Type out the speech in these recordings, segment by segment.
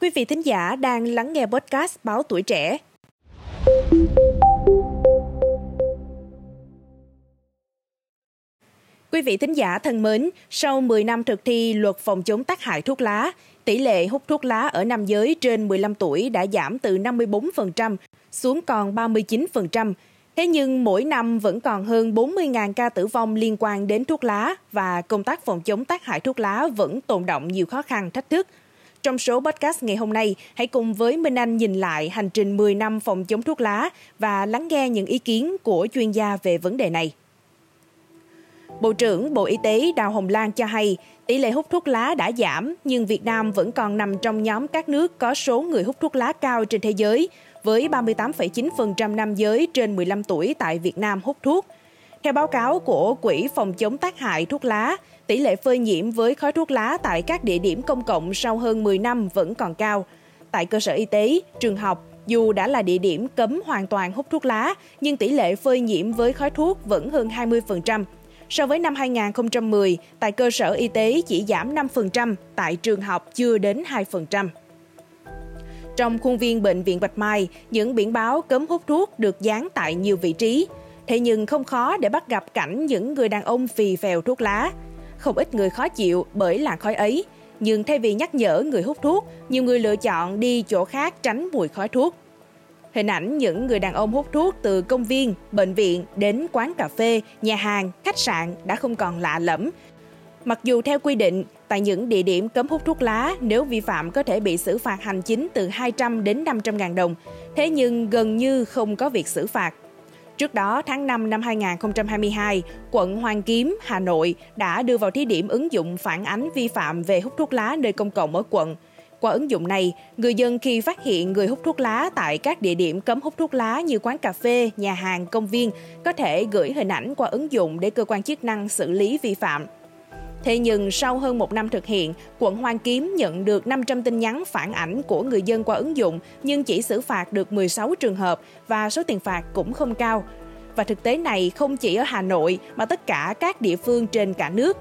Quý vị thính giả đang lắng nghe podcast Báo Tuổi Trẻ. Quý vị thính giả thân mến, sau 10 năm thực thi luật phòng chống tác hại thuốc lá, tỷ lệ hút thuốc lá ở nam giới trên 15 tuổi đã giảm từ 54% xuống còn 39%. Thế nhưng mỗi năm vẫn còn hơn 40.000 ca tử vong liên quan đến thuốc lá và công tác phòng chống tác hại thuốc lá vẫn tồn động nhiều khó khăn, thách thức. Trong số podcast ngày hôm nay, hãy cùng với Minh Anh nhìn lại hành trình 10 năm phòng chống thuốc lá và lắng nghe những ý kiến của chuyên gia về vấn đề này. Bộ trưởng Bộ Y tế Đào Hồng Lan cho hay, tỷ lệ hút thuốc lá đã giảm, nhưng Việt Nam vẫn còn nằm trong nhóm các nước có số người hút thuốc lá cao trên thế giới, với 38,9% nam giới trên 15 tuổi tại Việt Nam hút thuốc. Theo báo cáo của Quỹ phòng chống tác hại thuốc lá, tỷ lệ phơi nhiễm với khói thuốc lá tại các địa điểm công cộng sau hơn 10 năm vẫn còn cao. Tại cơ sở y tế, trường học, dù đã là địa điểm cấm hoàn toàn hút thuốc lá, nhưng tỷ lệ phơi nhiễm với khói thuốc vẫn hơn 20%. So với năm 2010, tại cơ sở y tế chỉ giảm 5%, tại trường học chưa đến 2%. Trong khuôn viên bệnh viện Bạch Mai, những biển báo cấm hút thuốc được dán tại nhiều vị trí. Thế nhưng không khó để bắt gặp cảnh những người đàn ông phì phèo thuốc lá. Không ít người khó chịu bởi làn khói ấy, nhưng thay vì nhắc nhở người hút thuốc, nhiều người lựa chọn đi chỗ khác tránh mùi khói thuốc. Hình ảnh những người đàn ông hút thuốc từ công viên, bệnh viện đến quán cà phê, nhà hàng, khách sạn đã không còn lạ lẫm. Mặc dù theo quy định, tại những địa điểm cấm hút thuốc lá, nếu vi phạm có thể bị xử phạt hành chính từ 200 đến 500 ngàn đồng, thế nhưng gần như không có việc xử phạt. Trước đó, tháng 5 năm 2022, quận Hoàng Kiếm, Hà Nội đã đưa vào thí điểm ứng dụng phản ánh vi phạm về hút thuốc lá nơi công cộng ở quận. Qua ứng dụng này, người dân khi phát hiện người hút thuốc lá tại các địa điểm cấm hút thuốc lá như quán cà phê, nhà hàng, công viên có thể gửi hình ảnh qua ứng dụng để cơ quan chức năng xử lý vi phạm. Thế nhưng sau hơn một năm thực hiện, quận Hoàng Kiếm nhận được 500 tin nhắn phản ảnh của người dân qua ứng dụng nhưng chỉ xử phạt được 16 trường hợp và số tiền phạt cũng không cao. Và thực tế này không chỉ ở Hà Nội mà tất cả các địa phương trên cả nước.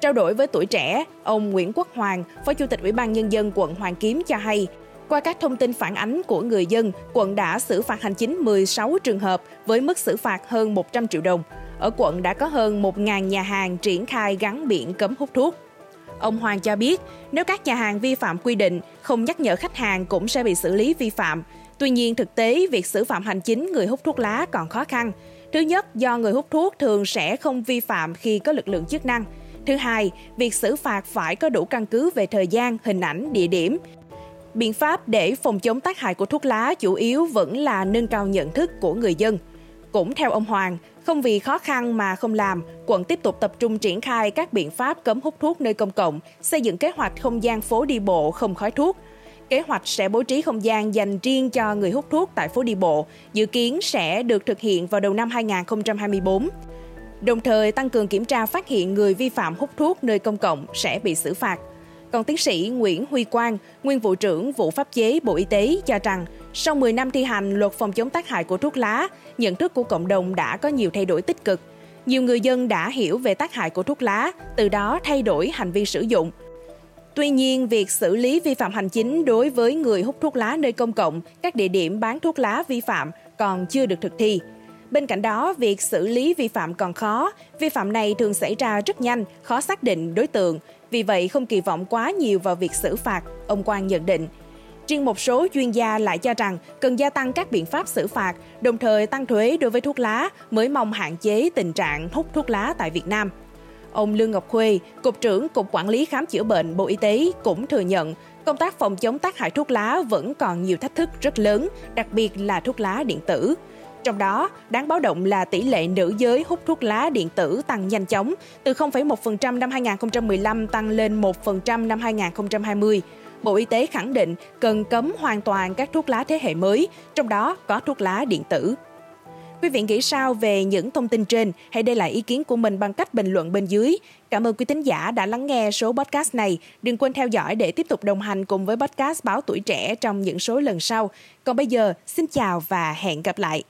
Trao đổi với tuổi trẻ, ông Nguyễn Quốc Hoàng, Phó Chủ tịch Ủy ban Nhân dân quận Hoàng Kiếm cho hay, qua các thông tin phản ánh của người dân, quận đã xử phạt hành chính 16 trường hợp với mức xử phạt hơn 100 triệu đồng. Ở quận đã có hơn 1.000 nhà hàng triển khai gắn biển cấm hút thuốc. Ông Hoàng cho biết, nếu các nhà hàng vi phạm quy định, không nhắc nhở khách hàng cũng sẽ bị xử lý vi phạm. Tuy nhiên, thực tế việc xử phạm hành chính người hút thuốc lá còn khó khăn. Thứ nhất, do người hút thuốc thường sẽ không vi phạm khi có lực lượng chức năng. Thứ hai, việc xử phạt phải có đủ căn cứ về thời gian, hình ảnh, địa điểm. Biện pháp để phòng chống tác hại của thuốc lá chủ yếu vẫn là nâng cao nhận thức của người dân. Cũng theo ông Hoàng, không vì khó khăn mà không làm, quận tiếp tục tập trung triển khai các biện pháp cấm hút thuốc nơi công cộng, xây dựng kế hoạch không gian phố đi bộ không khói thuốc. Kế hoạch sẽ bố trí không gian dành riêng cho người hút thuốc tại phố đi bộ, dự kiến sẽ được thực hiện vào đầu năm 2024 đồng thời tăng cường kiểm tra phát hiện người vi phạm hút thuốc nơi công cộng sẽ bị xử phạt. Còn tiến sĩ Nguyễn Huy Quang, nguyên vụ trưởng vụ pháp chế Bộ Y tế cho rằng, sau 10 năm thi hành luật phòng chống tác hại của thuốc lá, nhận thức của cộng đồng đã có nhiều thay đổi tích cực. Nhiều người dân đã hiểu về tác hại của thuốc lá, từ đó thay đổi hành vi sử dụng. Tuy nhiên, việc xử lý vi phạm hành chính đối với người hút thuốc lá nơi công cộng, các địa điểm bán thuốc lá vi phạm còn chưa được thực thi. Bên cạnh đó, việc xử lý vi phạm còn khó, vi phạm này thường xảy ra rất nhanh, khó xác định đối tượng, vì vậy không kỳ vọng quá nhiều vào việc xử phạt, ông Quang nhận định. Riêng một số chuyên gia lại cho rằng cần gia tăng các biện pháp xử phạt, đồng thời tăng thuế đối với thuốc lá mới mong hạn chế tình trạng hút thuốc lá tại Việt Nam. Ông Lương Ngọc Khuê, Cục trưởng Cục Quản lý Khám chữa bệnh Bộ Y tế cũng thừa nhận công tác phòng chống tác hại thuốc lá vẫn còn nhiều thách thức rất lớn, đặc biệt là thuốc lá điện tử. Trong đó, đáng báo động là tỷ lệ nữ giới hút thuốc lá điện tử tăng nhanh chóng, từ 0,1% năm 2015 tăng lên 1% năm 2020. Bộ Y tế khẳng định cần cấm hoàn toàn các thuốc lá thế hệ mới, trong đó có thuốc lá điện tử. Quý vị nghĩ sao về những thông tin trên? Hãy để lại ý kiến của mình bằng cách bình luận bên dưới. Cảm ơn quý thính giả đã lắng nghe số podcast này. Đừng quên theo dõi để tiếp tục đồng hành cùng với podcast Báo Tuổi Trẻ trong những số lần sau. Còn bây giờ, xin chào và hẹn gặp lại.